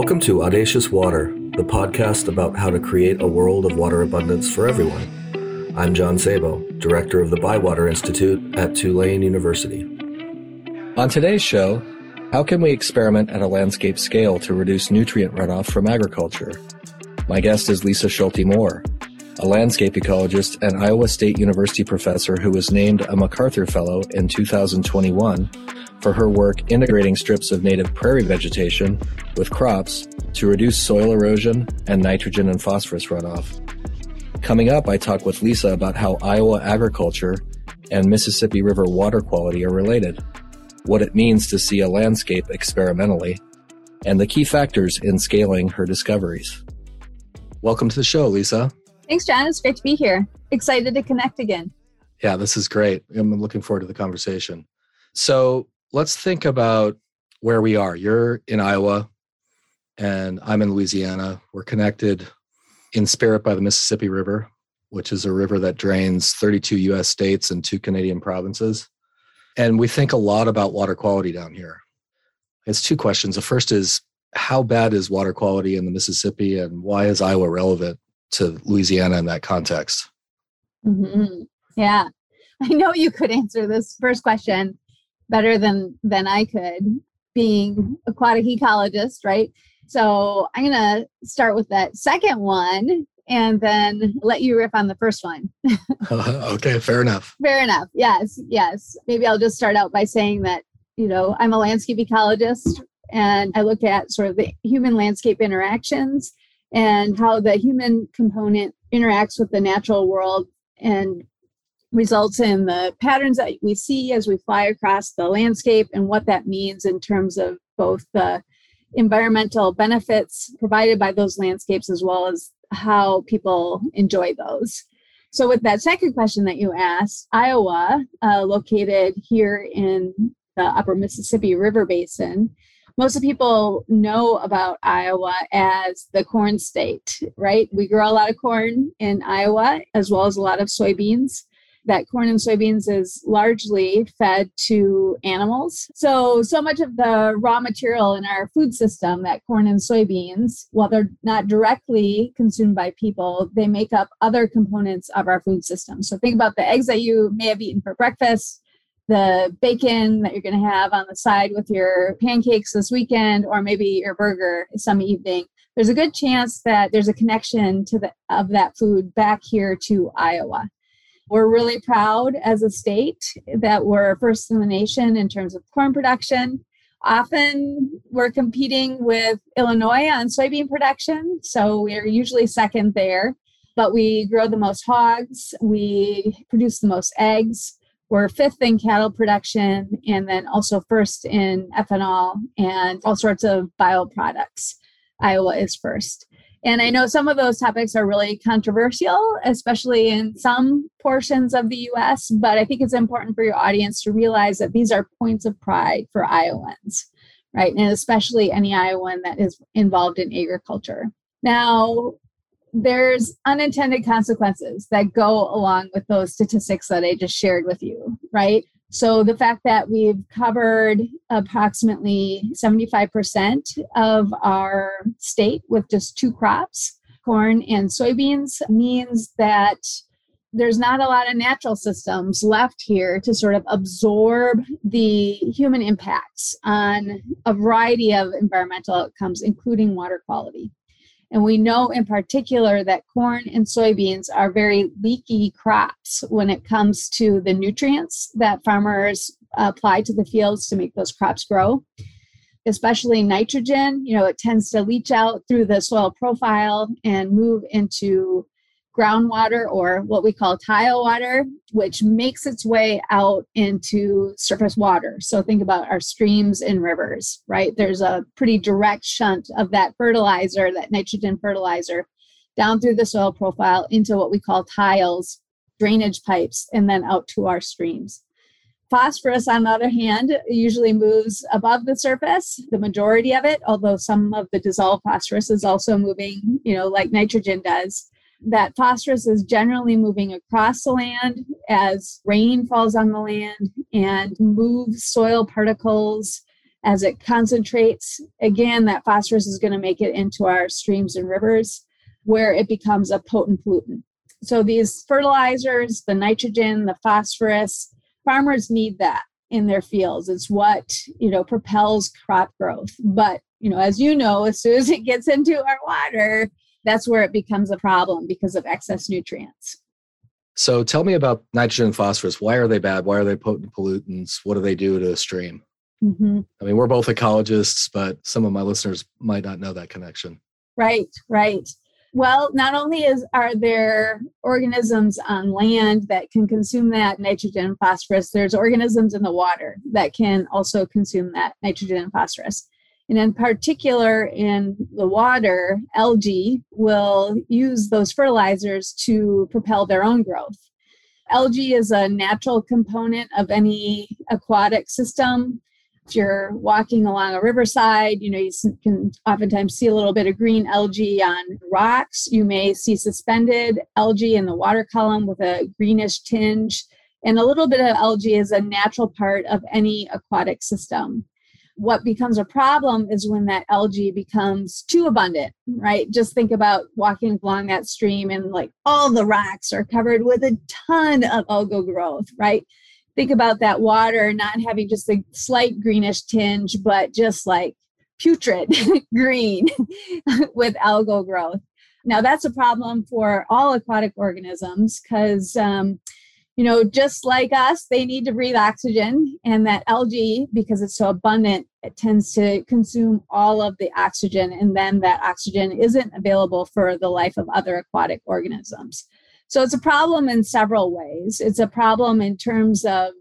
Welcome to Audacious Water, the podcast about how to create a world of water abundance for everyone. I'm John Sabo, director of the Bywater Institute at Tulane University. On today's show, how can we experiment at a landscape scale to reduce nutrient runoff from agriculture? My guest is Lisa Schulte Moore, a landscape ecologist and Iowa State University professor who was named a MacArthur Fellow in 2021 for her work integrating strips of native prairie vegetation with crops to reduce soil erosion and nitrogen and phosphorus runoff. Coming up, I talk with Lisa about how Iowa agriculture and Mississippi River water quality are related, what it means to see a landscape experimentally, and the key factors in scaling her discoveries. Welcome to the show, Lisa. Thanks, John. It's great to be here. Excited to connect again. Yeah, this is great. I'm looking forward to the conversation. So, let's think about where we are. You're in Iowa, and I'm in Louisiana. We're connected in spirit by the Mississippi River, which is a river that drains 32 US states and two Canadian provinces. And we think a lot about water quality down here. It's two questions. The first is how bad is water quality in the Mississippi, and why is Iowa relevant to Louisiana in that context? Mm-hmm. Yeah, I know you could answer this first question better than than I could being aquatic ecologist, right? So I'm gonna start with that second one and then let you riff on the first one. okay, fair enough. Fair enough. Yes, yes. Maybe I'll just start out by saying that, you know, I'm a landscape ecologist and I look at sort of the human landscape interactions and how the human component interacts with the natural world and results in the patterns that we see as we fly across the landscape and what that means in terms of both the environmental benefits provided by those landscapes as well as how people enjoy those. So, with that second question that you asked, Iowa, uh, located here in the upper Mississippi River Basin, most of people know about Iowa as the corn state, right? We grow a lot of corn in Iowa as well as a lot of soybeans that corn and soybeans is largely fed to animals. So, so much of the raw material in our food system, that corn and soybeans, while they're not directly consumed by people, they make up other components of our food system. So, think about the eggs that you may have eaten for breakfast, the bacon that you're going to have on the side with your pancakes this weekend, or maybe your burger some evening. There's a good chance that there's a connection to the of that food back here to Iowa. We're really proud as a state that we're first in the nation in terms of corn production. Often we're competing with Illinois on soybean production, so we're usually second there. But we grow the most hogs, we produce the most eggs. We're fifth in cattle production, and then also first in ethanol and all sorts of bioproducts. Iowa is first. And I know some of those topics are really controversial, especially in some portions of the US, but I think it's important for your audience to realize that these are points of pride for Iowans, right? And especially any Iowan that is involved in agriculture. Now, there's unintended consequences that go along with those statistics that I just shared with you, right? So the fact that we've covered approximately 75% of our state with just two crops, corn and soybeans, means that there's not a lot of natural systems left here to sort of absorb the human impacts on a variety of environmental outcomes, including water quality. And we know in particular that corn and soybeans are very leaky crops when it comes to the nutrients that farmers apply to the fields to make those crops grow, especially nitrogen. You know, it tends to leach out through the soil profile and move into groundwater or what we call tile water, which makes its way out into surface water. So think about our streams and rivers, right? There's a pretty direct shunt of that fertilizer, that nitrogen fertilizer, down through the soil profile into what we call tiles, drainage pipes, and then out to our streams. Phosphorus, on the other hand, usually moves above the surface, the majority of it, although some of the dissolved phosphorus is also moving, you know, like nitrogen does that phosphorus is generally moving across the land as rain falls on the land and moves soil particles As it concentrates, again, that phosphorus is going to make it into our streams and rivers where it becomes a potent pollutant. So these fertilizers, the nitrogen, the phosphorus, farmers need that in their fields. It's what, you know, propels crop growth. But, you know, as you know, as soon as it gets into our water, that's where it becomes a problem because of excess nutrients. So tell me about nitrogen and phosphorus. Why are they bad? Why are they potent pollutants? What do they do to a stream? Mm-hmm. I mean, we're both ecologists, but some of my listeners might not know that connection. Right, right. Well, not only is are there organisms on land that can consume that nitrogen and phosphorus, there's organisms in the water that can also consume that nitrogen and phosphorus. And in particular, in the water, algae will use those fertilizers to propel their own growth. Algae is a natural component of any aquatic system if you're walking along a riverside, you know, you can oftentimes see a little bit of green algae on rocks. You may see suspended algae in the water column with a greenish tinge. And a little bit of algae is a natural part of any aquatic system. What becomes a problem is when that algae becomes too abundant, right? Just think about walking along that stream and like all the rocks are covered with a ton of algal growth, right? think about that water not having just a slight greenish tinge, but just like putrid green with algal growth. Now, that's a problem for all aquatic organisms because, um, you know, just like us, they need to breathe oxygen, and that algae, because it's so abundant, it tends to consume all of the oxygen, and then that oxygen isn't available for the life of other aquatic organisms. So it's a problem in several ways. It's a problem in terms of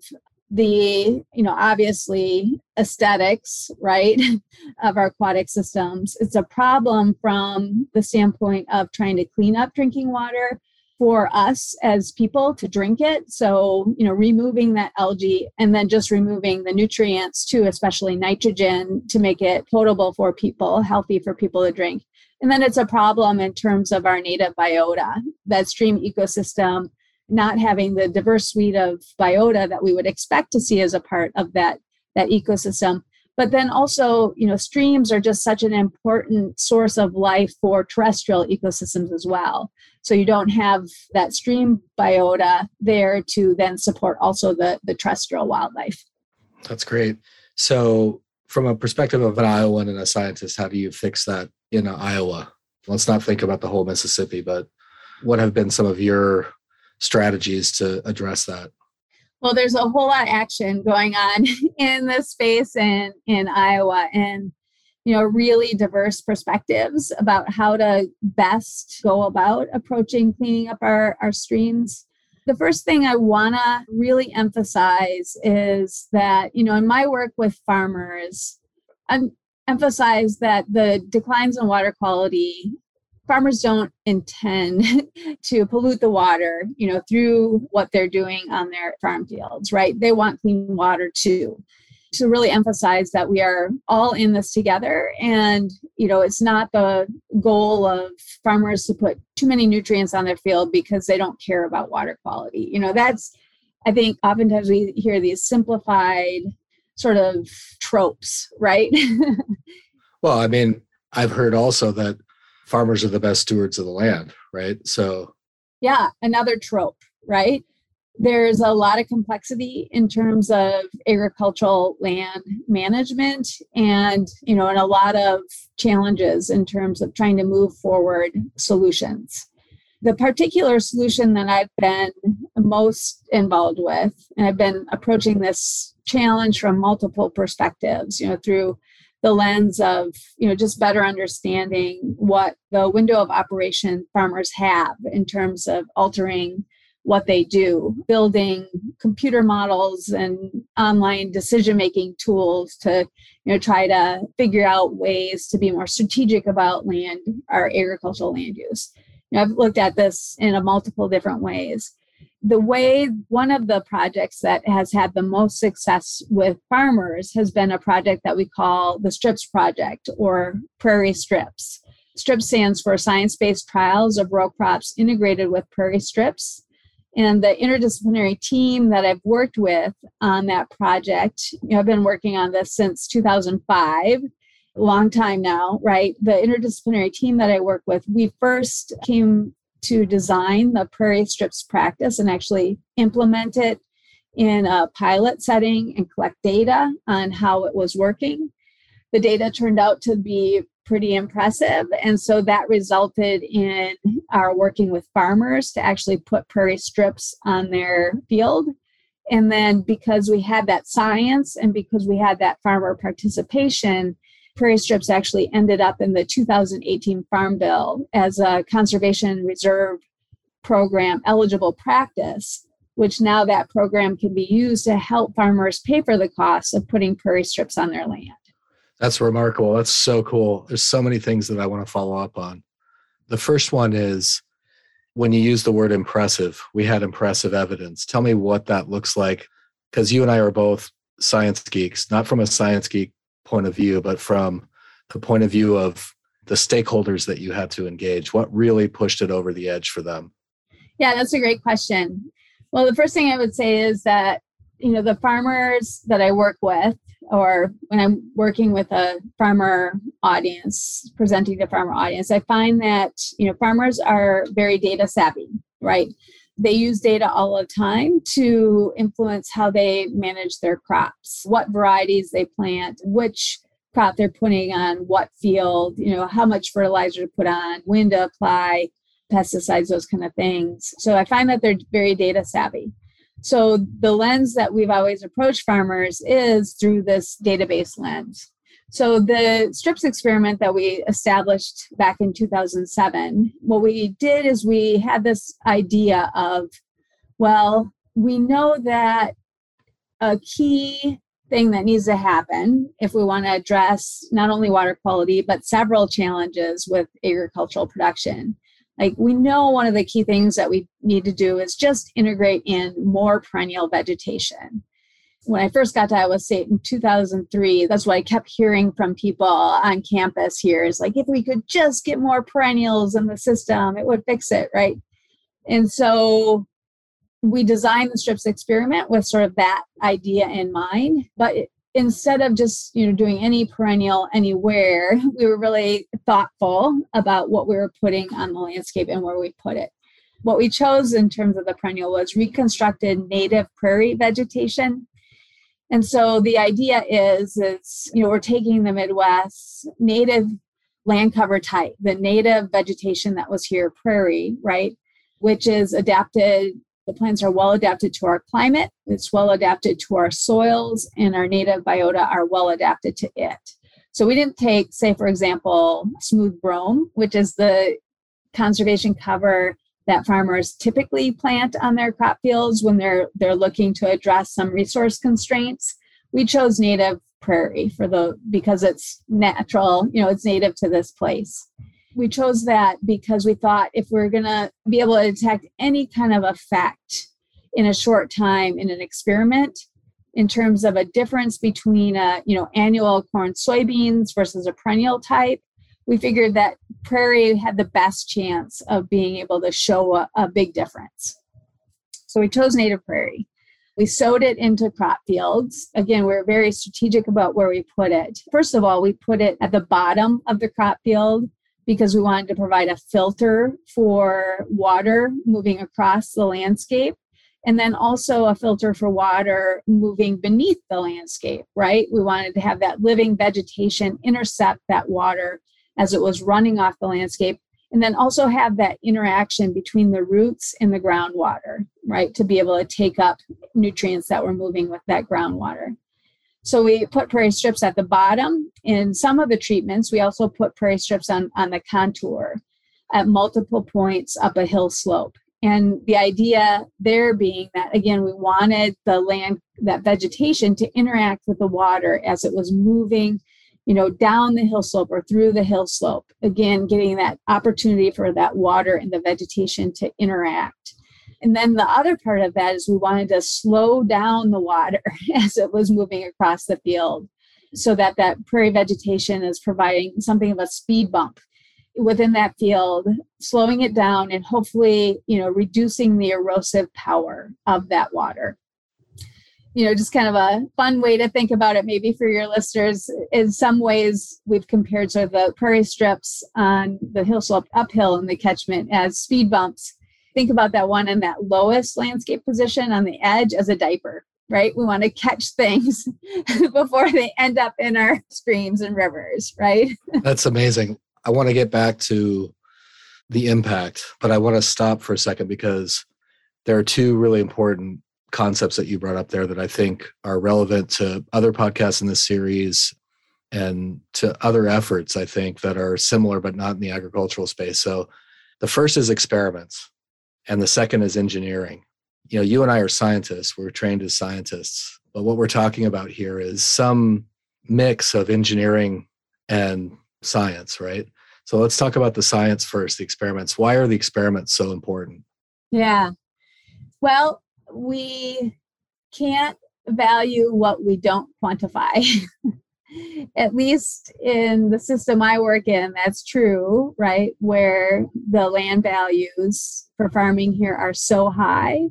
the, you know, obviously aesthetics, right, of our aquatic systems. It's a problem from the standpoint of trying to clean up drinking water for us as people to drink it. So, you know, removing that algae and then just removing the nutrients too, especially nitrogen, to make it potable for people, healthy for people to drink. And then it's a problem in terms of our native biota, that stream ecosystem not having the diverse suite of biota that we would expect to see as a part of that, that ecosystem. But then also, you know, streams are just such an important source of life for terrestrial ecosystems as well. So you don't have that stream biota there to then support also the, the terrestrial wildlife. That's great. So from a perspective of an Iowan and a scientist, how do you fix that in Iowa? Let's not think about the whole Mississippi, but what have been some of your strategies to address that? Well, there's a whole lot of action going on in this space in, in Iowa and you know really diverse perspectives about how to best go about approaching cleaning up our, our streams. The first thing I want to really emphasize is that, you know, in my work with farmers, I'm emphasize that the declines in water quality farmers don't intend to pollute the water you know through what they're doing on their farm fields right? They want clean water too. To really emphasize that we are all in this together and you know it's not the goal of farmers to put too many nutrients on their field because they don't care about water quality. You know that's i think oftentimes we hear these simplified sort of tropes, right? well, I mean, I've heard also that farmers are the best stewards of the land, right? So, yeah, another trope, right? There's a lot of complexity in terms of agricultural land management and, you know, and a lot of challenges in terms of trying to move forward solutions. The particular solution that I've been most involved with, and I've been approaching this challenge from multiple perspectives, you know, through the lens of, you know, just better understanding what the window of operation farmers have in terms of altering what they do, building computer models and online decision making tools to you know try to figure out ways to be more strategic about land our agricultural land use. You know, I've looked at this in a multiple different ways the way one of the projects that has had the most success with farmers has been a project that we call the STRIPS project or Prairie Strips. STRIPS stands for Science Based Trials of Row Crops Integrated with Prairie Strips. And the interdisciplinary team that I've worked with on that project, you know, I've been working on this since 2005, a long time now, right? The interdisciplinary team that I work with, we first came to design the prairie strips practice and actually implement it in a pilot setting and collect data on how it was working. The data turned out to be pretty impressive. And so that resulted in our working with farmers to actually put prairie strips on their field. And then because we had that science and because we had that farmer participation, prairie strips actually ended up in the 2018 Farm Bill as a conservation reserve program eligible practice, which now that program can be used to help farmers pay for the costs of putting prairie strips on their land. That's remarkable. That's so cool. There's so many things that I want to follow up on. The first one is when you use the word impressive, we had impressive evidence. Tell me what that looks like. Because you and I are both science geeks, not from a science geek point of view, but from the point of view of the stakeholders that you had to engage. What really pushed it over the edge for them? Yeah, that's a great question. Well, the first thing I would say is that, you know, the farmers that I work with or when I'm working with a farmer audience, presenting to farmer audience, I find that you know farmers are very data savvy, right? They use data all the time to influence how they manage their crops, what varieties they plant, which crop they're putting on what field, you know, how much fertilizer to put on, when to apply pesticides, those kind of things. So I find that they're very data savvy. So the lens that we've always approached farmers is through this database lens. So the strips experiment that we established back in 2007, what we did is we had this idea of, well, we know that a key thing that needs to happen if we want to address not only water quality but several challenges with agricultural production. Like we know one of the key things that we need to do is just integrate in more perennial vegetation when i first got to iowa state in 2003 that's what i kept hearing from people on campus here is like if we could just get more perennials in the system it would fix it right? And so we designed the strips experiment with sort of that idea in mind but instead of just you know doing any perennial anywhere we were really thoughtful about what we were putting on the landscape and where we put it. What we chose in terms of the perennial was reconstructed native prairie vegetation and so the idea is is you know we're taking the midwest native land cover type the native vegetation that was here prairie right which is adapted the plants are well adapted to our climate, it's well adapted to our soils, and our native biota are well adapted to it. So we didn't take, say, for example, smooth brome, which is the conservation cover that farmers typically plant on their crop fields when they're they're looking to address some resource constraints. We chose native prairie for the because it's natural, you know, it's native to this place we chose that because we thought if we are going to be able to detect any kind of effect in a short time in an experiment in terms of a difference between a you know annual corn soybeans versus a perennial type we figured that prairie had the best chance of being able to show a, a big difference so we chose native prairie we sowed it into crop fields. Again, we we're very strategic about where we put it. First of all, we put it at the bottom of the crop field because we wanted to provide a filter for water moving across the landscape and then also a filter for water moving beneath the landscape, right? We wanted to have that living vegetation intercept that water as it was running off the landscape, and then also have that interaction between the roots and the groundwater, right? To be able to take up nutrients that were moving with that groundwater. So we put prairie strips at the bottom. In some of the treatments, we also put prairie strips on, on the contour at multiple points up a hill slope. And the idea there being that, again, we wanted the land, that vegetation to interact with the water as it was moving, you know, down the hill slope or through the hill slope. Again, getting that opportunity for that water and the vegetation to interact. And then the other part of that is we wanted to slow down the water as it was moving across the field so that that prairie vegetation is providing something of a speed bump within that field, slowing it down and hopefully, you know, reducing the erosive power of that water. You know, just kind of a fun way to think about it, maybe for your listeners. In some ways, we've compared sort of the prairie strips on the hill slope uphill in the catchment as speed bumps. Think about that one in that lowest landscape position on the edge as a diaper right? We want to catch things before they end up in our streams and rivers, right? That's amazing. I want to get back to the impact, but I want to stop for a second because there are two really important concepts that you brought up there that I think are relevant to other podcasts in this series and to other efforts, I think, that are similar but not in the agricultural space. So the first is experiments, and the second is engineering you know, you and I are scientists, we're trained as scientists, but what we're talking about here is some mix of engineering and science, right? So let's talk about the science first, the experiments. Why are the experiments so important? Yeah. Well, we can't value what we don't quantify. At least in the system I work in, that's true, right? Where the land values for farming here are so high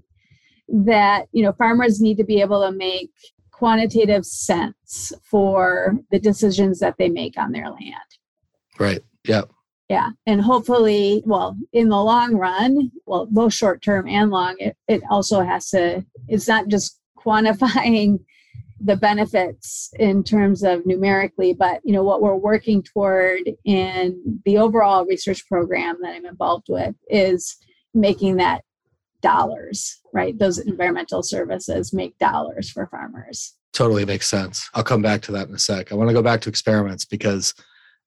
that you know farmers need to be able to make quantitative sense for the decisions that they make on their land right yeah yeah and hopefully well in the long run well both short term and long it, it also has to it's not just quantifying the benefits in terms of numerically but you know what we're working toward in the overall research program that i'm involved with is making that dollars, right? Those environmental services make dollars for farmers. Totally makes sense. I'll come back to that in a sec. I want to go back to experiments because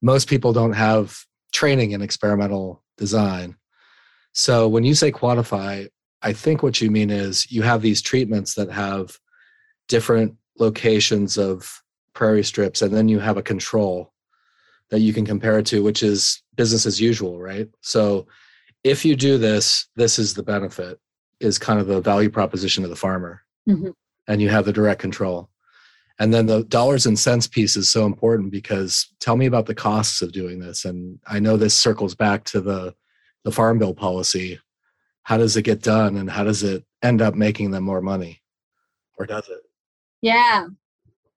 most people don't have training in experimental design. So when you say quantify, I think what you mean is you have these treatments that have different locations of prairie strips, and then you have a control that you can compare it to, which is business as usual, right? So if you do this, this is the benefit, is kind of the value proposition of the farmer. Mm-hmm. And you have the direct control. And then the dollars and cents piece is so important because tell me about the costs of doing this. And I know this circles back to the, the farm bill policy. How does it get done and how does it end up making them more money? Or does it? Yeah.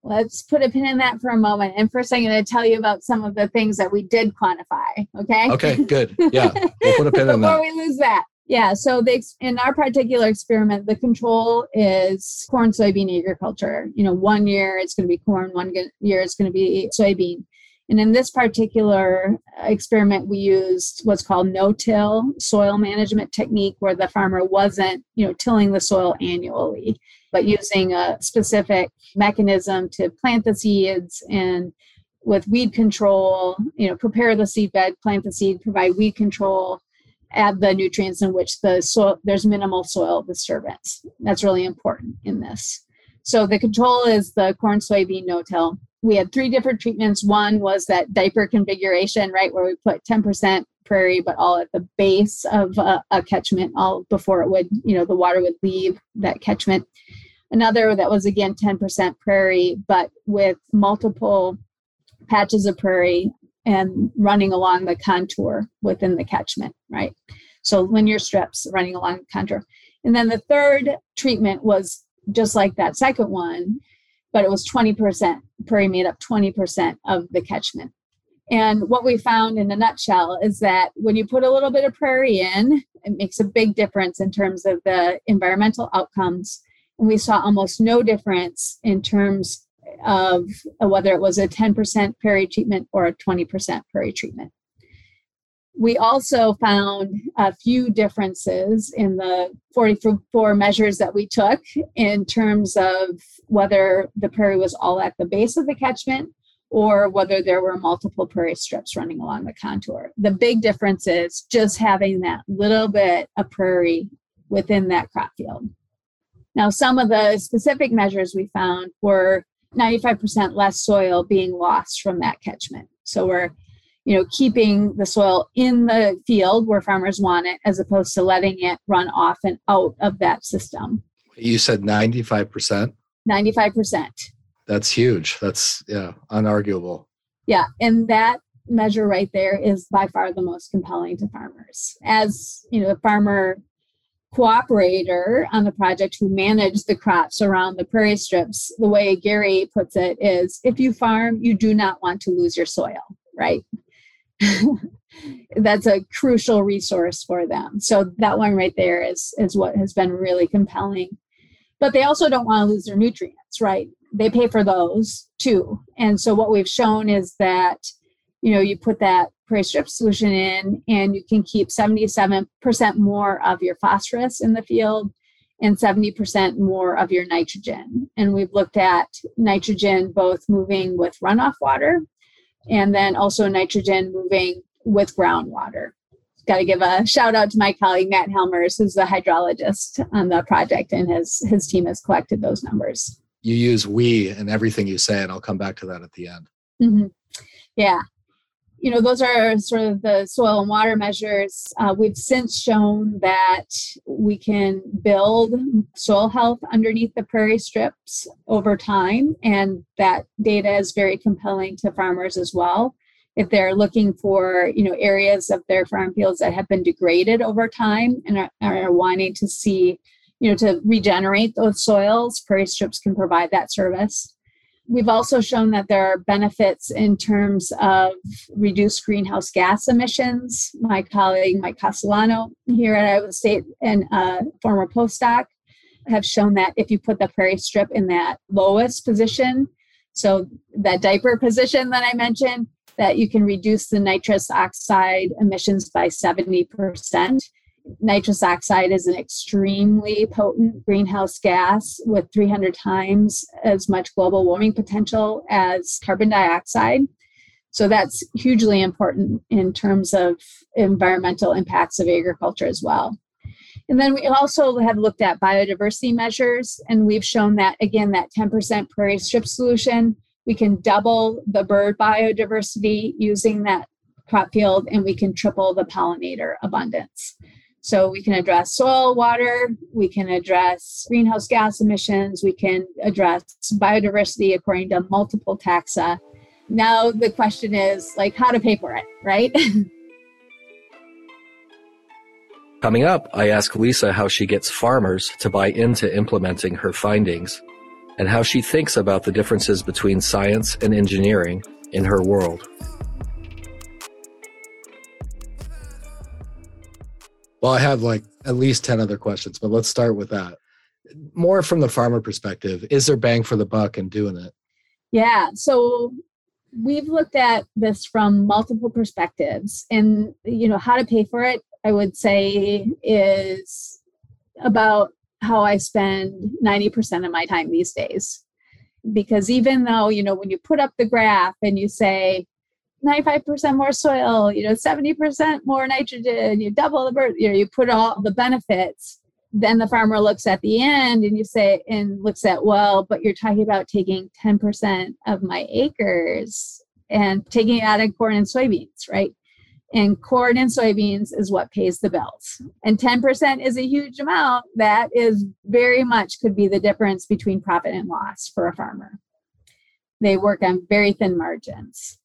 Let's put a pin in that for a moment. And first, I'm going to tell you about some of the things that we did quantify. Okay. Okay, good. Yeah. We'll put a pin in that. Before we lose that. Yeah. So the, in our particular experiment, the control is corn soybean agriculture. You know, one year it's going to be corn, one year it's going to be soybean. And in this particular uh, experiment, we used what's called no-till soil management technique, where the farmer wasn't, you know, tilling the soil annually, but using a specific mechanism to plant the seeds and with weed control, you know, prepare the seed bed, plant the seed, provide weed control, add the nutrients in which the soil there's minimal soil disturbance. That's really important in this. So the control is the corn soybean no-till we had three different treatments. One was that diaper configuration, right, where we put 10% prairie, but all at the base of a, a, catchment, all before it would, you know, the water would leave that catchment. Another that was again 10% prairie, but with multiple patches of prairie and running along the contour within the catchment, right? So linear strips running along the contour. And then the third treatment was just like that second one, but it was 20%. Prairie made up 20% of the catchment. And what we found in a nutshell is that when you put a little bit of prairie in, it makes a big difference in terms of the environmental outcomes. And we saw almost no difference in terms of whether it was a 10% prairie treatment or a 20% prairie treatment. We also found a few differences in the 44 measures that we took in terms of whether the prairie was all at the base of the catchment or whether there were multiple prairie strips running along the contour. The big difference is just having that little bit of prairie within that crop field. Now, some of the specific measures we found were 95% less soil being lost from that catchment. So we're you know keeping the soil in the field where farmers want it as opposed to letting it run off and out of that system. You said 95% 95% that's huge. That's yeah unarguable. Yeah and that measure right there is by far the most compelling to farmers. As you know, the farmer cooperator on the project who managed the crops around the prairie strips, the way Gary puts it is if you farm, you do not want to lose your soil, right? That's a crucial resource for them. So that one right there is is what has been really compelling. But they also don't want to lose their nutrients, right? They pay for those too. And so what we've shown is that you know, you put that prairie strip solution in and you can keep 77% more of your phosphorus in the field and 70% more of your nitrogen. And we've looked at nitrogen both moving with runoff water and then also nitrogen moving with groundwater. Got to give a shout out to my colleague Matt Helmers, who's the hydrologist on the project, and his his team has collected those numbers. You use we in everything you say, and I'll come back to that at the end. Mm-hmm. Yeah, you know, those are sort of the soil and water measures. Uh, we've since shown that we can build soil health underneath the prairie strips over time, and that data is very compelling to farmers as well. If they're looking for, you know, areas of their farm fields that have been degraded over time and are, are wanting to see, you know, to regenerate those soils, prairie strips can provide that service. We've also shown that there are benefits in terms of reduced greenhouse gas emissions. My colleague Mike Castellano here at Iowa State and a former postdoc have shown that if you put the prairie strip in that lowest position, so that diaper position that I mentioned, that you can reduce the nitrous oxide emissions by 70% nitrous oxide is an extremely potent greenhouse gas with 300 times as much global warming potential as carbon dioxide. So that's hugely important in terms of environmental impacts of agriculture as well. And then we also have looked at biodiversity measures, and we've shown that again, that 10% prairie strip solution, we can double the bird biodiversity using that crop field, and we can triple the pollinator abundance. So we can address soil, water, we can address greenhouse gas emissions, we can address biodiversity according to multiple taxa. Now the question is like how to pay for it, right? Coming up, I ask Lisa how she gets farmers to buy into implementing her findings and how she thinks about the differences between science and engineering in her world. Well, I have like at least 10 other questions, but let's start with that. More from the farmer perspective, is there bang for the buck in doing it? Yeah. So we've looked at this from multiple perspectives and you know how to pay for it i would say is about how i spend 90% of my time these days because even though you know when you put up the graph and you say 95% more soil, you know, 70% more nitrogen, you double the bird, you know, you put all the benefits. Then the farmer looks at the end and you say, and looks at, well, but you're talking about taking 10% of my acres and taking it out of corn and soybeans, right? And corn and soybeans is what pays the bills. And 10% is a huge amount. That is very much could be the difference between profit and loss for a farmer. They work on very thin margins.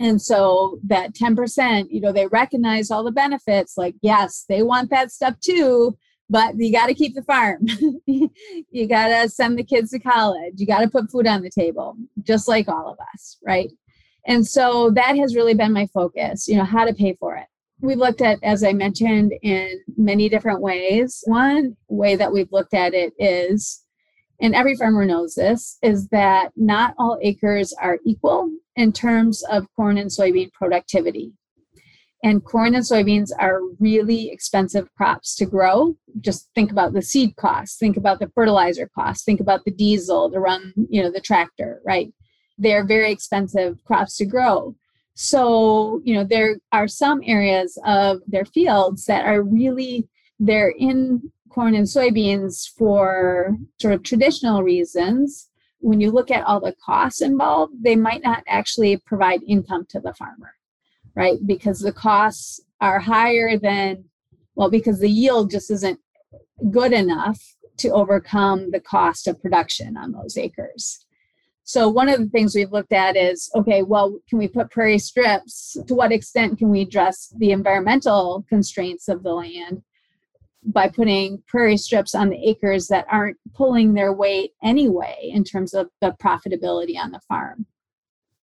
And so that 10%, you know, they recognize all the benefits. Like, yes, they want that stuff too, but you got to keep the farm. you got to send the kids to college. You got to put food on the table, just like all of us, right? And so that has really been my focus, you know, how to pay for it. We've looked at, as I mentioned, in many different ways. One way that we've looked at it is and every farmer knows this, is that not all acres are equal in terms of corn and soybean productivity. And corn and soybeans are really expensive crops to grow. Just think about the seed costs, think about the fertilizer costs, think about the diesel to run, you know, the tractor, right? They're very expensive crops to grow. So, you know, there are some areas of their fields that are really they're in corn and soybeans for sort of traditional reasons, when you look at all the costs involved, they might not actually provide income to the farmer, right? Because the costs are higher than, well, because the yield just isn't good enough to overcome the cost of production on those acres. So, one of the things we've looked at is okay, well, can we put prairie strips? To what extent can we address the environmental constraints of the land by putting prairie strips on the acres that aren't pulling their weight anyway in terms of the profitability on the farm?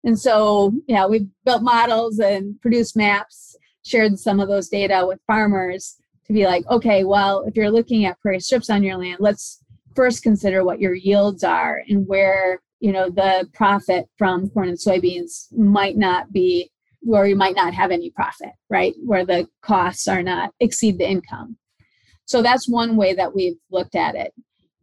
And so, yeah, we've built models and produced maps, shared some of those data with farmers to be like, okay, well, if you're looking at prairie strips on your land, let's first consider what your yields are and where you know the profit from corn and soybeans might not be where you might not have any profit right where the costs are not exceed the income so that's one way that we've looked at it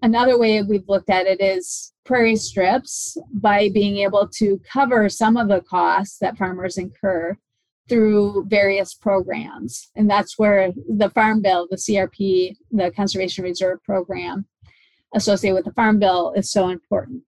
another way we've looked at it is prairie strips by being able to cover some of the costs that farmers incur through various programs and that's where the farm bill the crp the conservation reserve program associated with the farm bill is so important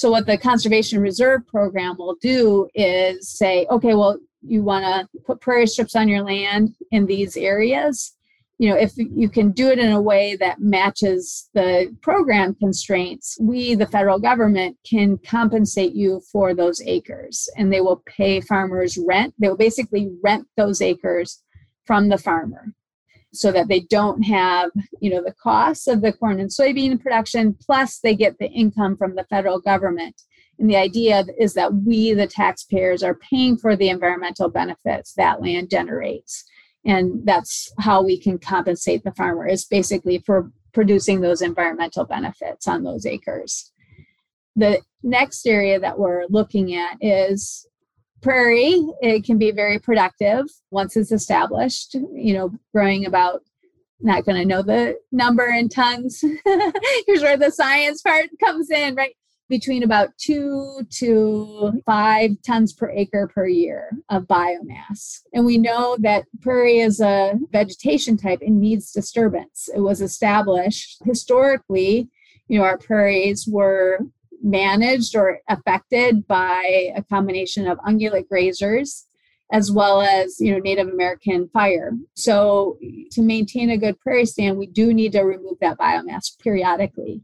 so, what the Conservation Reserve Program will do is say, okay, well, you want to put prairie strips on your land in these areas. You know, if you can do it in a way that matches the program constraints, we, the federal government, can compensate you for those acres and they will pay farmers rent. They will basically rent those acres from the farmer so that they don't have you know the costs of the corn and soybean production plus they get the income from the federal government and the idea is that we the taxpayers are paying for the environmental benefits that land generates and that's how we can compensate the farmer is basically for producing those environmental benefits on those acres. The next area that we're looking at is prairie. It can be very productive once it's established you know growing about not going to know the number in tons. Here's where the science part comes in right between about two to five tons per acre per year of biomass. And we know that prairie is a vegetation type and needs disturbance. It was established historically, you know, our prairies were managed or affected by a combination of ungulate grazers as well as you know Native American fire. So to maintain a good prairie stand, we do need to remove that biomass periodically.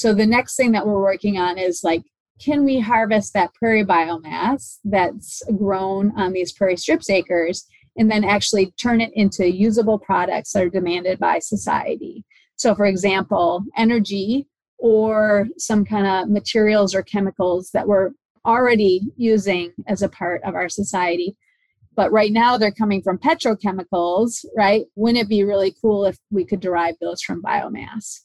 So the next thing that we're working on is like, can we harvest that prairie biomass that's grown on these prairie strips acres and then actually turn it into usable products that are demanded by society? So, for example, energy or some kind of materials or chemicals that we're already using as a part of our society. But right now they're coming from petrochemicals, right? Wouldn't it be really cool if we could derive those from biomass?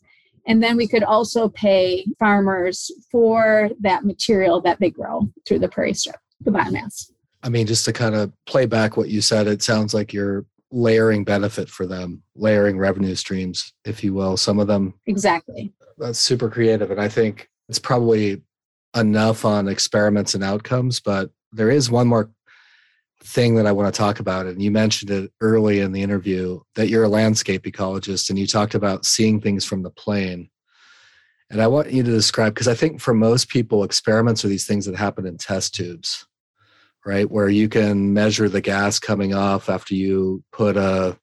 And then we could also pay farmers for that material that they grow through the prairie strip, the biomass. I mean, just to kind of play back what you said, it sounds like you're layering benefit for them, layering revenue streams, if you will. Some of them exactly that's super creative and i think it's probably enough on experiments and outcomes but there is one more thing that i want to talk about and you mentioned it early in the interview that you're a landscape ecologist and you talked about seeing things from the plane. And i want you to describe because i think for most people experiments are these things that happen in test tubes right? Where you can measure the gas coming off after you put a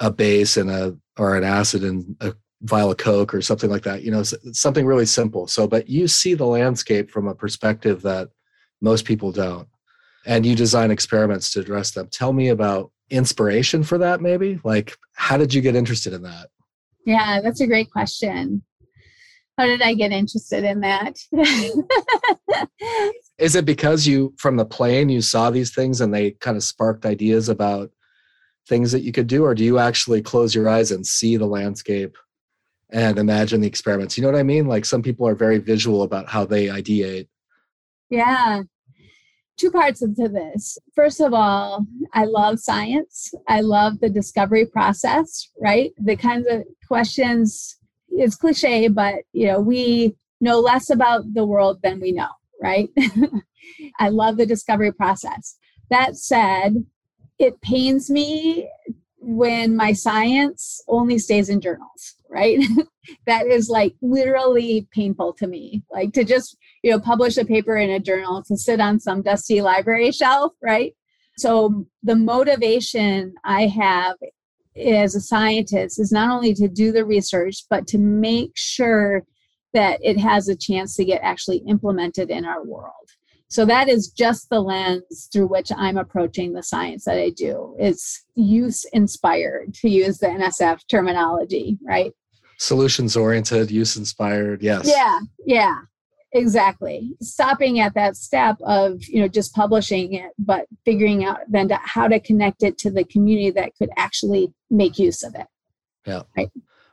a base and a or an acid in a vial of coke or something like that you know something really simple. So but you see the landscape from a perspective that most people don't and you design experiments to address them tell me about inspiration for that maybe like how did you get interested in that yeah that's a great question how did i get interested in that is it because you from the plane you saw these things and they kind of sparked ideas about things that you could do or do you actually close your eyes and see the landscape and imagine the experiments. You know what I mean? Like some people are very visual about how they ideate. Yeah. Two parts into this. First of all, I love science. I love the discovery process, right? The kinds of questions it's cliche, but you know, we know less about the world than we know, right? I love the discovery process. That said, it pains me when my science only stays in journals right that is like literally painful to me like to just you know publish a paper in a journal to sit on some dusty library shelf right so um, the motivation i have as a scientist is not only to do the research but to make sure that it has a chance to get actually implemented in our world. So that is just the lens through which I'm approaching the science that I do. It's use inspired, to use the NSF terminology, right? Solutions oriented, use inspired. Yes. Yeah. Yeah. Exactly. Stopping at that step of, you know, just publishing it, but figuring out then to, how to connect it to the community that could actually make use of it. Yeah. Right.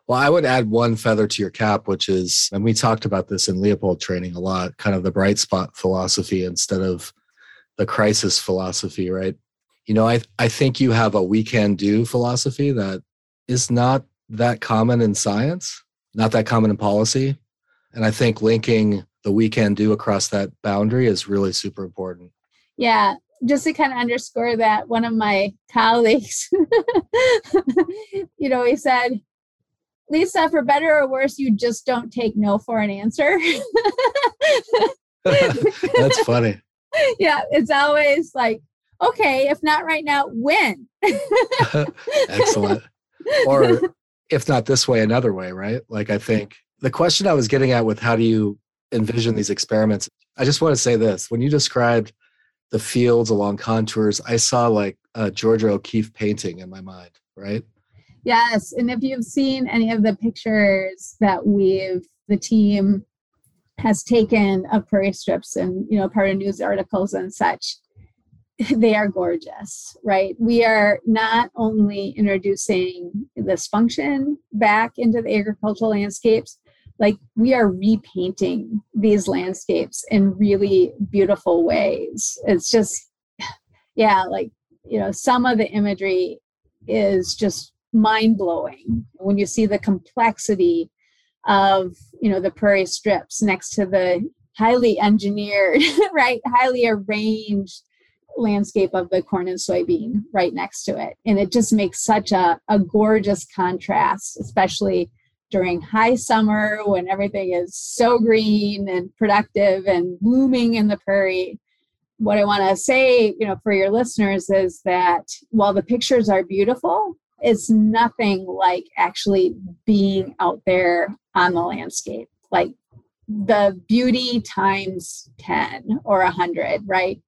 Well, I would add one feather to your cap, which is, and we talked about this in Leopold training a lot, kind of the bright spot philosophy instead of the crisis philosophy, right? You know, I, I think you have a we can do philosophy that is not that common in science, not that common in policy. And I think linking the we can do across that boundary is really super important. Yeah. Just to kind of underscore that, one of my colleagues, you know, he said, Lisa, for better or worse, you just don't take no for an answer. That's funny. Yeah, it's always like, okay, if not right now, when? Excellent. Or if not this way, another way, right? Like, I think the question I was getting at with how do you envision these experiments, I just want to say this. When you described the fields along contours, I saw like a Georgia O'Keeffe painting in my mind, right? Yes. And if you've seen any of the pictures that we've, the team has taken of prairie strips and, you know, part of news articles and such, they are gorgeous, right? We are not only introducing this function back into the agricultural landscapes, like we are repainting these landscapes in really beautiful ways. It's just, yeah, like, you know, some of the imagery is just mind blowing when you see the complexity of you know the prairie strips next to the highly engineered right highly arranged landscape of the corn and soybean right next to it. And it just makes such a, a gorgeous contrast especially during high summer when everything is so green and productive and blooming in the prairie. What i want to say you know for your listeners is that while the pictures are beautiful it's nothing like actually being out there on the landscape. Like the beauty times 10 or 100 right?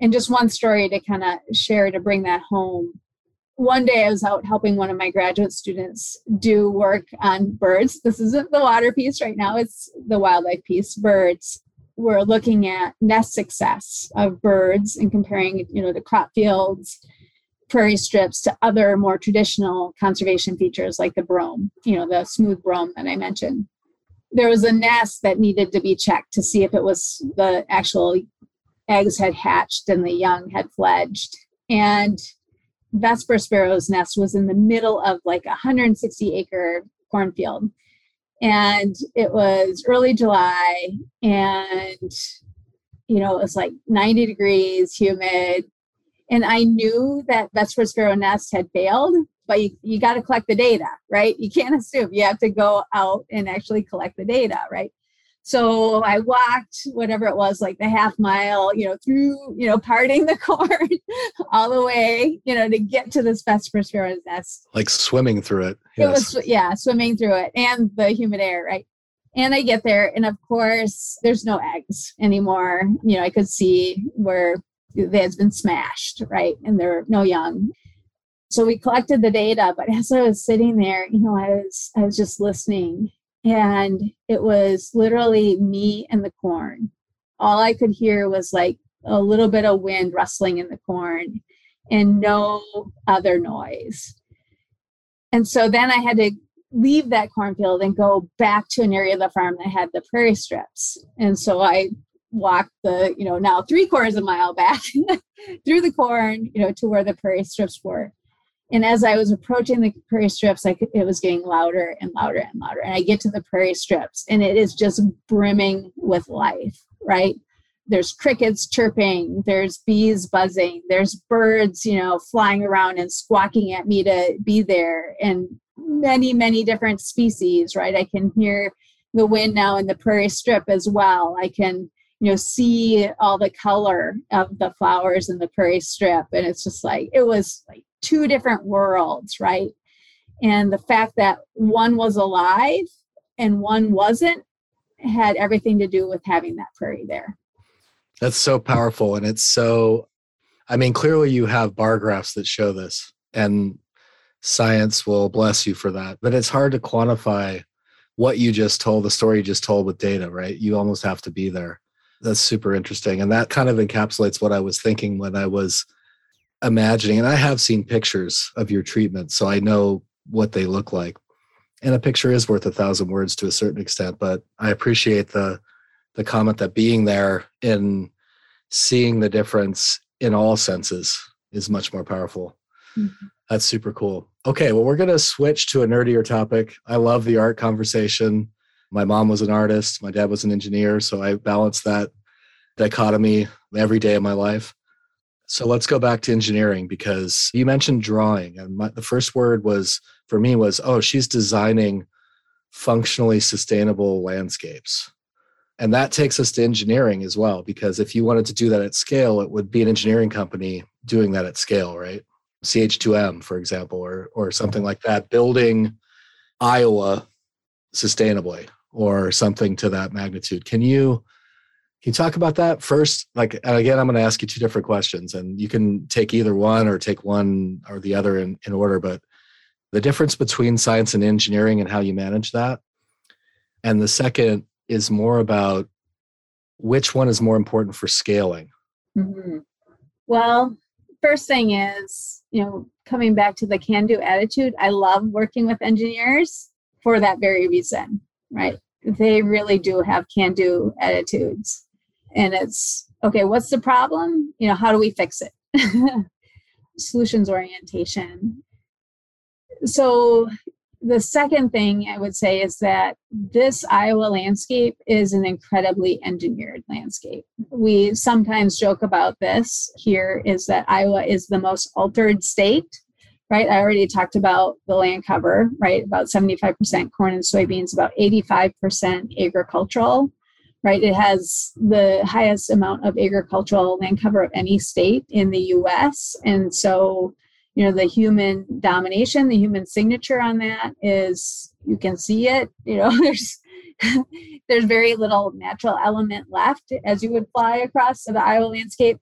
And just one story to kind of share to bring that home. One day i was out helping one of my graduate students do work on birds. This isn't the water piece right now it's the wildlife piece. Birds. We're looking at nest success of birds and comparing you know the crop fields prairie strips to other more traditional conservation features like the brome, you know, the smooth brome that I mentioned. There was a nest that needed to be checked to see if it was the actual eggs had hatched and the young had fledged. And Vesper sparrow's nest was in the middle of like a 160 acre cornfield. And it was early July, and you know, it was like 90 degrees, humid, and I knew that Vesper Sparrow Nest had failed, but you, you got to collect the data, right? You can't assume. You have to go out and actually collect the data, right? So I walked whatever it was, like the half mile, you know, through, you know, parting the corn all the way, you know, to get to this Vesper Sparrow's nest. Like swimming through it. Yes. It was, yeah, swimming through it and the humid air, right? And I get there, and of course, there's no eggs anymore. You know, I could see where had been smashed, right? And they're no young. So we collected the data, but as I was sitting there, you know, I was I was just listening and it was literally me and the corn. All I could hear was like a little bit of wind rustling in the corn and no other noise. And so then I had to leave that cornfield and go back to an area of the farm that had the prairie strips. And so I walk the you know now three quarters of a mile back through the corn you know to where the prairie strips were. And as i was approaching the prairie strips like it was getting louder and louder and louder. And i get to the prairie strips and it is just brimming with life right? There's crickets chirping there's bees buzzing there's birds you know flying around and squawking at me to be there and many many different species right? I can hear the wind now in the prairie strip as well. I can you know see all the color of the flowers in the prairie strip and it's just like it was like two different worlds right and the fact that one was alive and one wasn't had everything to do with having that prairie there. That's so powerful. And it's so, I mean, clearly you have bar graphs that show this, and science will bless you for that. But it's hard to quantify what you just told, the story you just told with data, right? You almost have to be there. That's super interesting. And that kind of encapsulates what I was thinking when I was imagining. And I have seen pictures of your treatment, so I know what they look like. And a picture is worth a thousand words to a certain extent, but I appreciate the the comment that being there and seeing the difference in all senses is much more powerful. Mm-hmm. That's super cool. Okay, well, we're going to switch to a nerdier topic. I love the art conversation. My mom was an artist, my dad was an engineer, so I balanced that dichotomy every day of my life. So let's go back to engineering because you mentioned drawing, and my, the first word was for me was, oh, she's designing functionally sustainable landscapes. And that takes us to engineering as well, because if you wanted to do that at scale, it would be an engineering company doing that at scale, right? CH2M, for example, or or something like that, building Iowa sustainably or something to that magnitude. Can you can you talk about that first? Like and again, I'm going to ask you two different questions, and you can take either one or take one or the other in, in order. But the difference between science and engineering and how you manage that. And the second is more about which one is more important for scaling. Mm-hmm. Well, first thing is, you know, coming back to the can do attitude, I love working with engineers for that very reason, right? They really do have can do attitudes. And it's okay, what's the problem? You know, how do we fix it? Solutions orientation. So, the second thing I would say is that this Iowa landscape is an incredibly engineered landscape. We sometimes joke about this here is that Iowa is the most altered state, right? I already talked about the land cover, right? About 75% corn and soybeans, about 85% agricultural, right? It has the highest amount of agricultural land cover of any state in the US. And so you know the human domination the human signature on that is you can see it you know there's there's very little natural element left as you would fly across the iowa landscape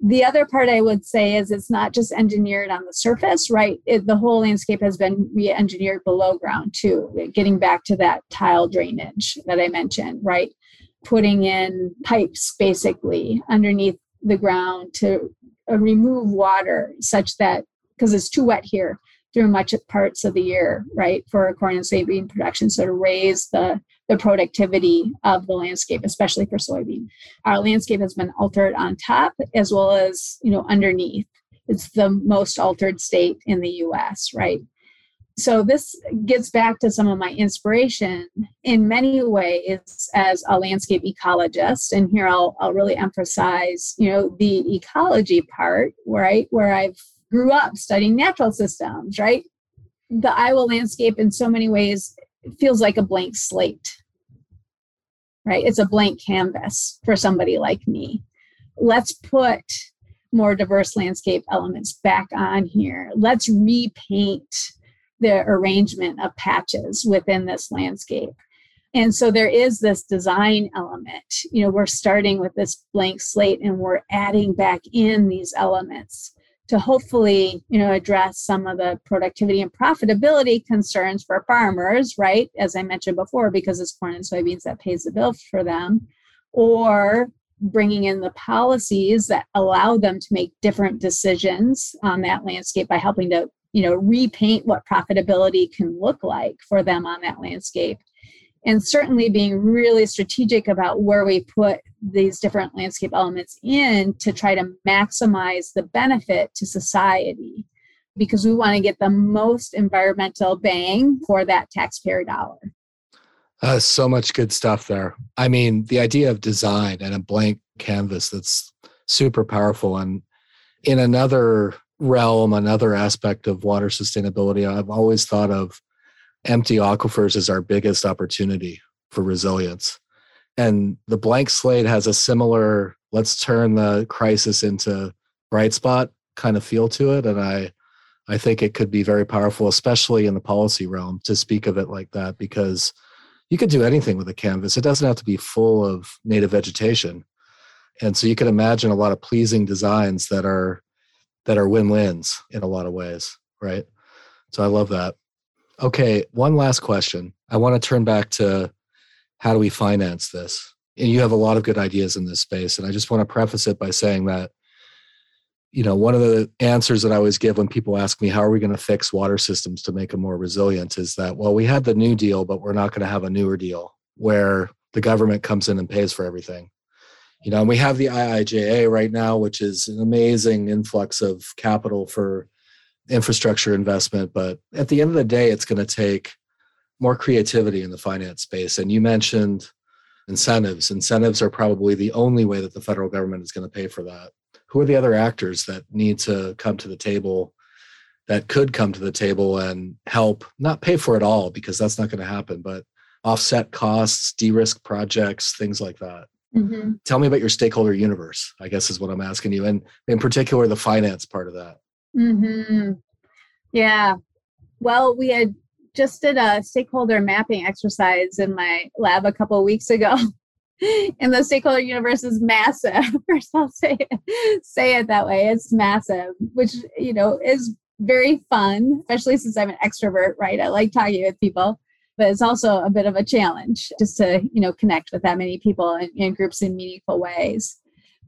the other part i would say is it's not just engineered on the surface right it, the whole landscape has been re-engineered below ground too getting back to that tile drainage that i mentioned right putting in pipes basically underneath the ground to uh, remove water such that because it's too wet here through much parts of the year, right, for corn and soybean production. So to raise the the productivity of the landscape, especially for soybean. Our landscape has been altered on top as well as you know underneath. It's the most altered state in the U.S. Right. So this gets back to some of my inspiration in many ways as a landscape ecologist, and here I'll I'll really emphasize you know the ecology part, right, where I've grew up studying natural systems, right? The Iowa landscape, in so many ways, feels like a blank slate, right? It's a blank canvas for somebody like me. Let's put more diverse landscape elements back on here. Let's repaint the arrangement of patches within this landscape. And so there is this design element. You know, we're starting with this blank slate and we're adding back in these elements to hopefully you know address some of the productivity and profitability concerns for farmers right? As i mentioned before because it's corn and soybeans that pays the bill for them. Or bringing in the policies that allow them to make different decisions on that landscape by helping to you know repaint what profitability can look like for them on that landscape and certainly being really strategic about where we put these different landscape elements in to try to maximize the benefit to society because we want to get the most environmental bang for that taxpayer dollar. Uh, so much good stuff there. I mean, the idea of design and a blank canvas that's super powerful. And in another realm, another aspect of water sustainability, I've always thought of empty aquifers is our biggest opportunity for resilience. And the blank slate has a similar let's turn the crisis into bright spot kind of feel to it. And I I think it could be very powerful, especially in the policy realm, to speak of it like that, because you could do anything with a canvas. It doesn't have to be full of native vegetation. And so you can imagine a lot of pleasing designs that are that are win-wins in a lot of ways, right? So I love that. Okay, one last question. I want to turn back to how do we finance this? And you have a lot of good ideas in this space. And I just want to preface it by saying that, you know, one of the answers that I always give when people ask me, how are we going to fix water systems to make them more resilient, is that, well, we had the New Deal, but we're not going to have a newer deal where the government comes in and pays for everything. You know, and we have the IIJA right now, which is an amazing influx of capital for infrastructure investment. But at the end of the day, it's going to take more creativity in the finance space. And you mentioned incentives. Incentives are probably the only way that the federal government is going to pay for that. Who are the other actors that need to come to the table, that could come to the table and help, not pay for it all, because that's not going to happen, but offset costs, de risk projects, things like that? Mm-hmm. Tell me about your stakeholder universe, I guess is what I'm asking you. And in particular, the finance part of that. Mm-hmm. Yeah. Well, we had just did a stakeholder mapping exercise in my lab a couple weeks ago. and the stakeholder universe is massive. First, I'll say it, say it that way. It's massive, which you know is very fun, especially since I'm an extrovert. Right, I like talking with people, but it's also a bit of a challenge just to you know connect with that many people in, in groups in meaningful ways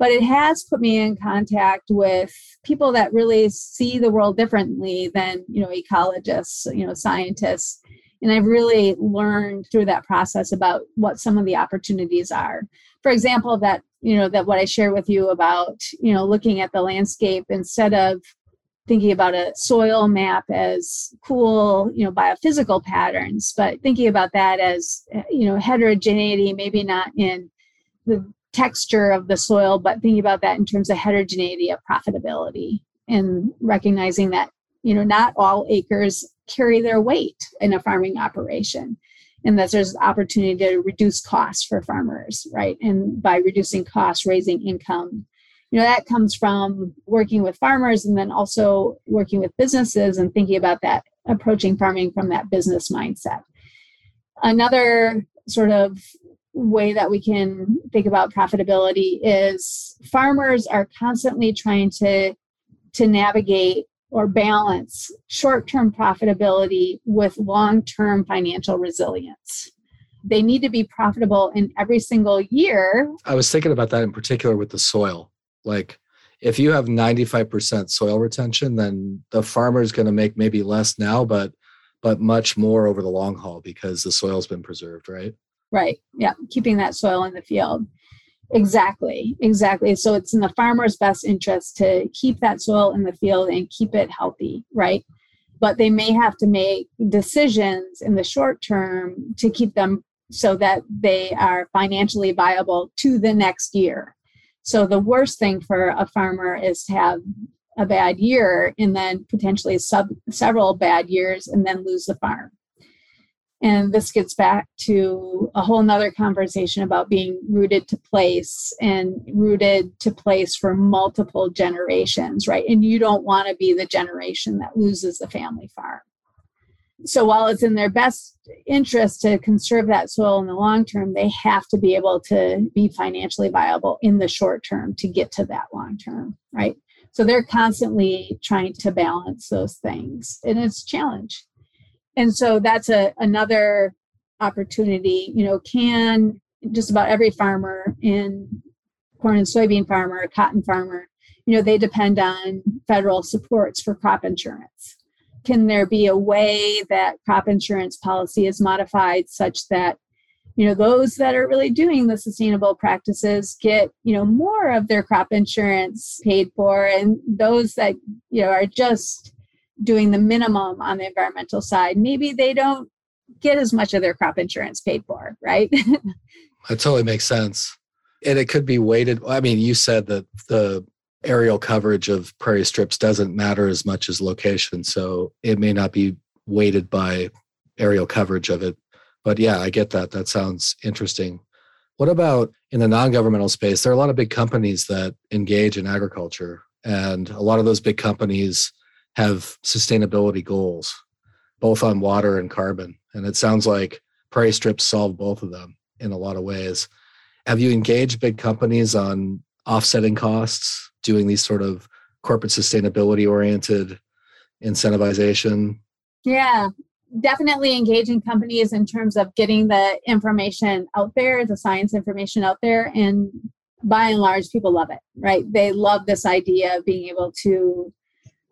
but it has put me in contact with people that really see the world differently than you know ecologists you know scientists. And i've really learned through that process about what some of the opportunities are. For example that you know that what i shared with you about you know looking at the landscape instead of thinking about a soil map as cool you know biophysical patterns but thinking about that as you know heterogeneity maybe not in the texture of the soil, but thinking about that in terms of heterogeneity of profitability and recognizing that, you know, not all acres carry their weight in a farming operation and that there's opportunity to reduce costs for farmers, right? And by reducing costs, raising income. You know, that comes from working with farmers and then also working with businesses and thinking about that, approaching farming from that business mindset. Another sort of way that we can think about profitability is farmers are constantly trying to to navigate or balance short-term profitability with long-term financial resilience. They need to be profitable in every single year. I was thinking about that in particular with the soil. Like if you have 95% soil retention then the farmer is going to make maybe less now but but much more over the long haul because the soil's been preserved right Right. Yeah. Keeping that soil in the field. Exactly. Exactly. So it's in the farmer's best interest to keep that soil in the field and keep it healthy. Right. But they may have to make decisions in the short term to keep them so that they are financially viable to the next year. So the worst thing for a farmer is to have a bad year and then potentially sub, several bad years and then lose the farm. And this gets back to a whole nother conversation about being rooted to place and rooted to place for multiple generations, right? And you don't want to be the generation that loses the family farm. So while it's in their best interest to conserve that soil in the long term, they have to be able to be financially viable in the short term to get to that long term, right? So they're constantly trying to balance those things. And it's a challenge and so that's a another opportunity you know can just about every farmer in corn and soybean farmer cotton farmer you know they depend on federal supports for crop insurance. Can there be a way that crop insurance policy is modified such that you know those that are really doing the sustainable practices get you know more of their crop insurance paid for and those that you know are just doing the minimum on the environmental side, maybe they don't get as much of their crop insurance paid for, right? that totally makes sense. And it could be weighted. I mean, you said that the aerial coverage of prairie strips doesn't matter as much as location. So it may not be weighted by aerial coverage of it. But yeah, I get that. That sounds interesting. What about in the non governmental space? There are a lot of big companies that engage in agriculture, and a lot of those big companies have sustainability goals, both on water and carbon. And it sounds like prairie strips solve both of them in a lot of ways. Have you engaged big companies on offsetting costs, doing these sort of corporate sustainability oriented incentivization? Yeah, definitely engaging companies in terms of getting the information out there, the science information out there. And by and large, people love it, right? They love this idea of being able to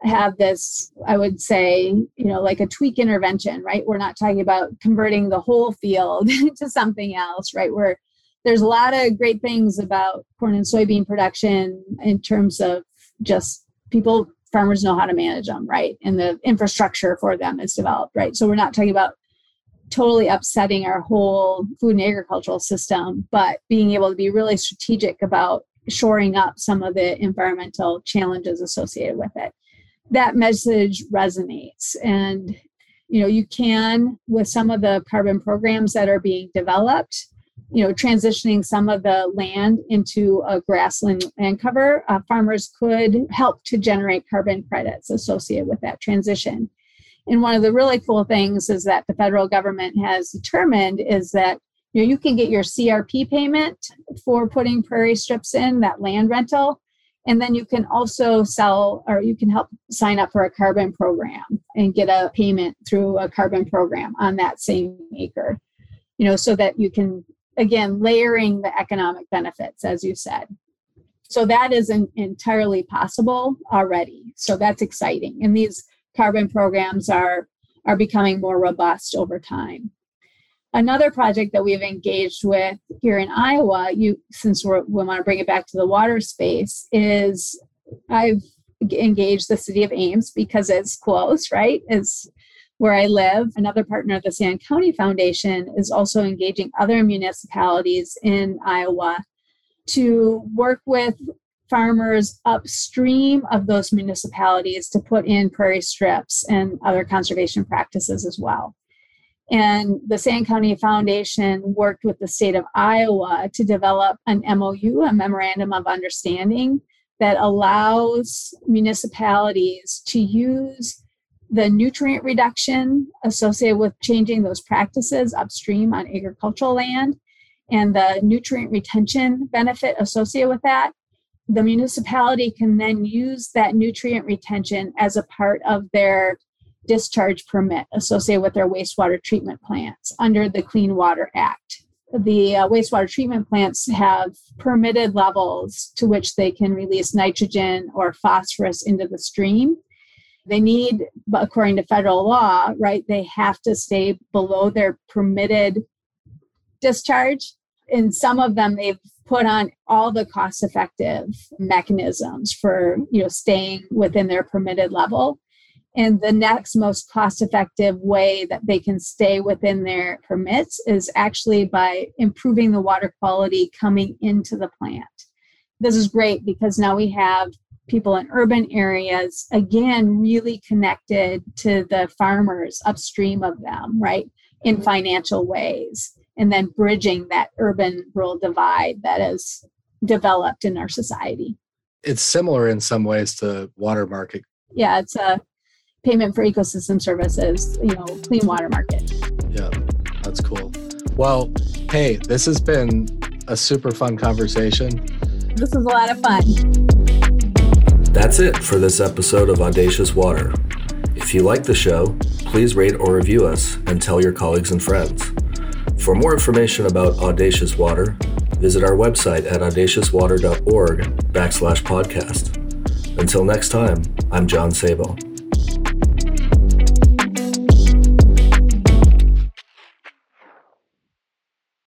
have this, I would say, you know, like a tweak intervention, right? We're not talking about converting the whole field to something else, right? Where there's a lot of great things about corn and soybean production in terms of just people farmers know how to manage them right and the infrastructure for them is developed right so we're not talking about totally upsetting our whole food and agricultural system but being able to be really strategic about shoring up some of the environmental challenges associated with it that message resonates. And you know you can with some of the carbon programs that are being developed you know transitioning some of the land into a grassland land cover uh, farmers could help to generate carbon credits associated with that transition. And one of the really cool things is that the federal government has determined is that you know you can get your crp payment for putting prairie strips in that land rental and then you can also sell or you can help sign up for a carbon program and get a payment through a carbon program on that same acre. You know so that you can again layering the economic benefits as you said. So that is an, entirely possible already. So that's exciting. And these carbon programs are are becoming more robust over time another project that we've engaged with here in iowa you since we want to bring it back to the water space is i've engaged the city of ames because it's close right it's where I live, another partner of the Sand County Foundation is also engaging other municipalities in Iowa to work with farmers upstream of those municipalities to put in prairie strips and other conservation practices as well. And the Sand County Foundation worked with the state of Iowa to develop an MOU, a memorandum of understanding, that allows municipalities to use the nutrient reduction associated with changing those practices upstream on agricultural land and the nutrient retention benefit associated with that, the municipality can then use that nutrient retention as a part of their discharge permit associated with their wastewater treatment plants under the Clean Water Act. The uh, wastewater treatment plants have permitted levels to which they can release nitrogen or phosphorus into the stream. They need according to federal law right they have to stay below their permitted discharge. And some of them they've put on all the cost effective mechanisms for you know staying within their permitted level and the next most cost effective way that they can stay within their permits is actually by improving the water quality coming into the plant this is great because now we have people in urban areas, again, really connected to the farmers upstream of them, right, in mm-hmm. financial ways, and then bridging that urban rural divide that is developed in our society. It's similar in some ways to water market. Yeah, it's a payment for ecosystem services, you know, clean water market. Yeah, that's cool. Well, hey, this has been a super fun conversation. This was a lot of fun. That's it for this episode of Audacious Water. If you like the show, please rate or review us and tell your colleagues and friends. For more information about Audacious Water, visit our website at audaciouswater.org backslash podcast. Until next time, I'm John Sabo.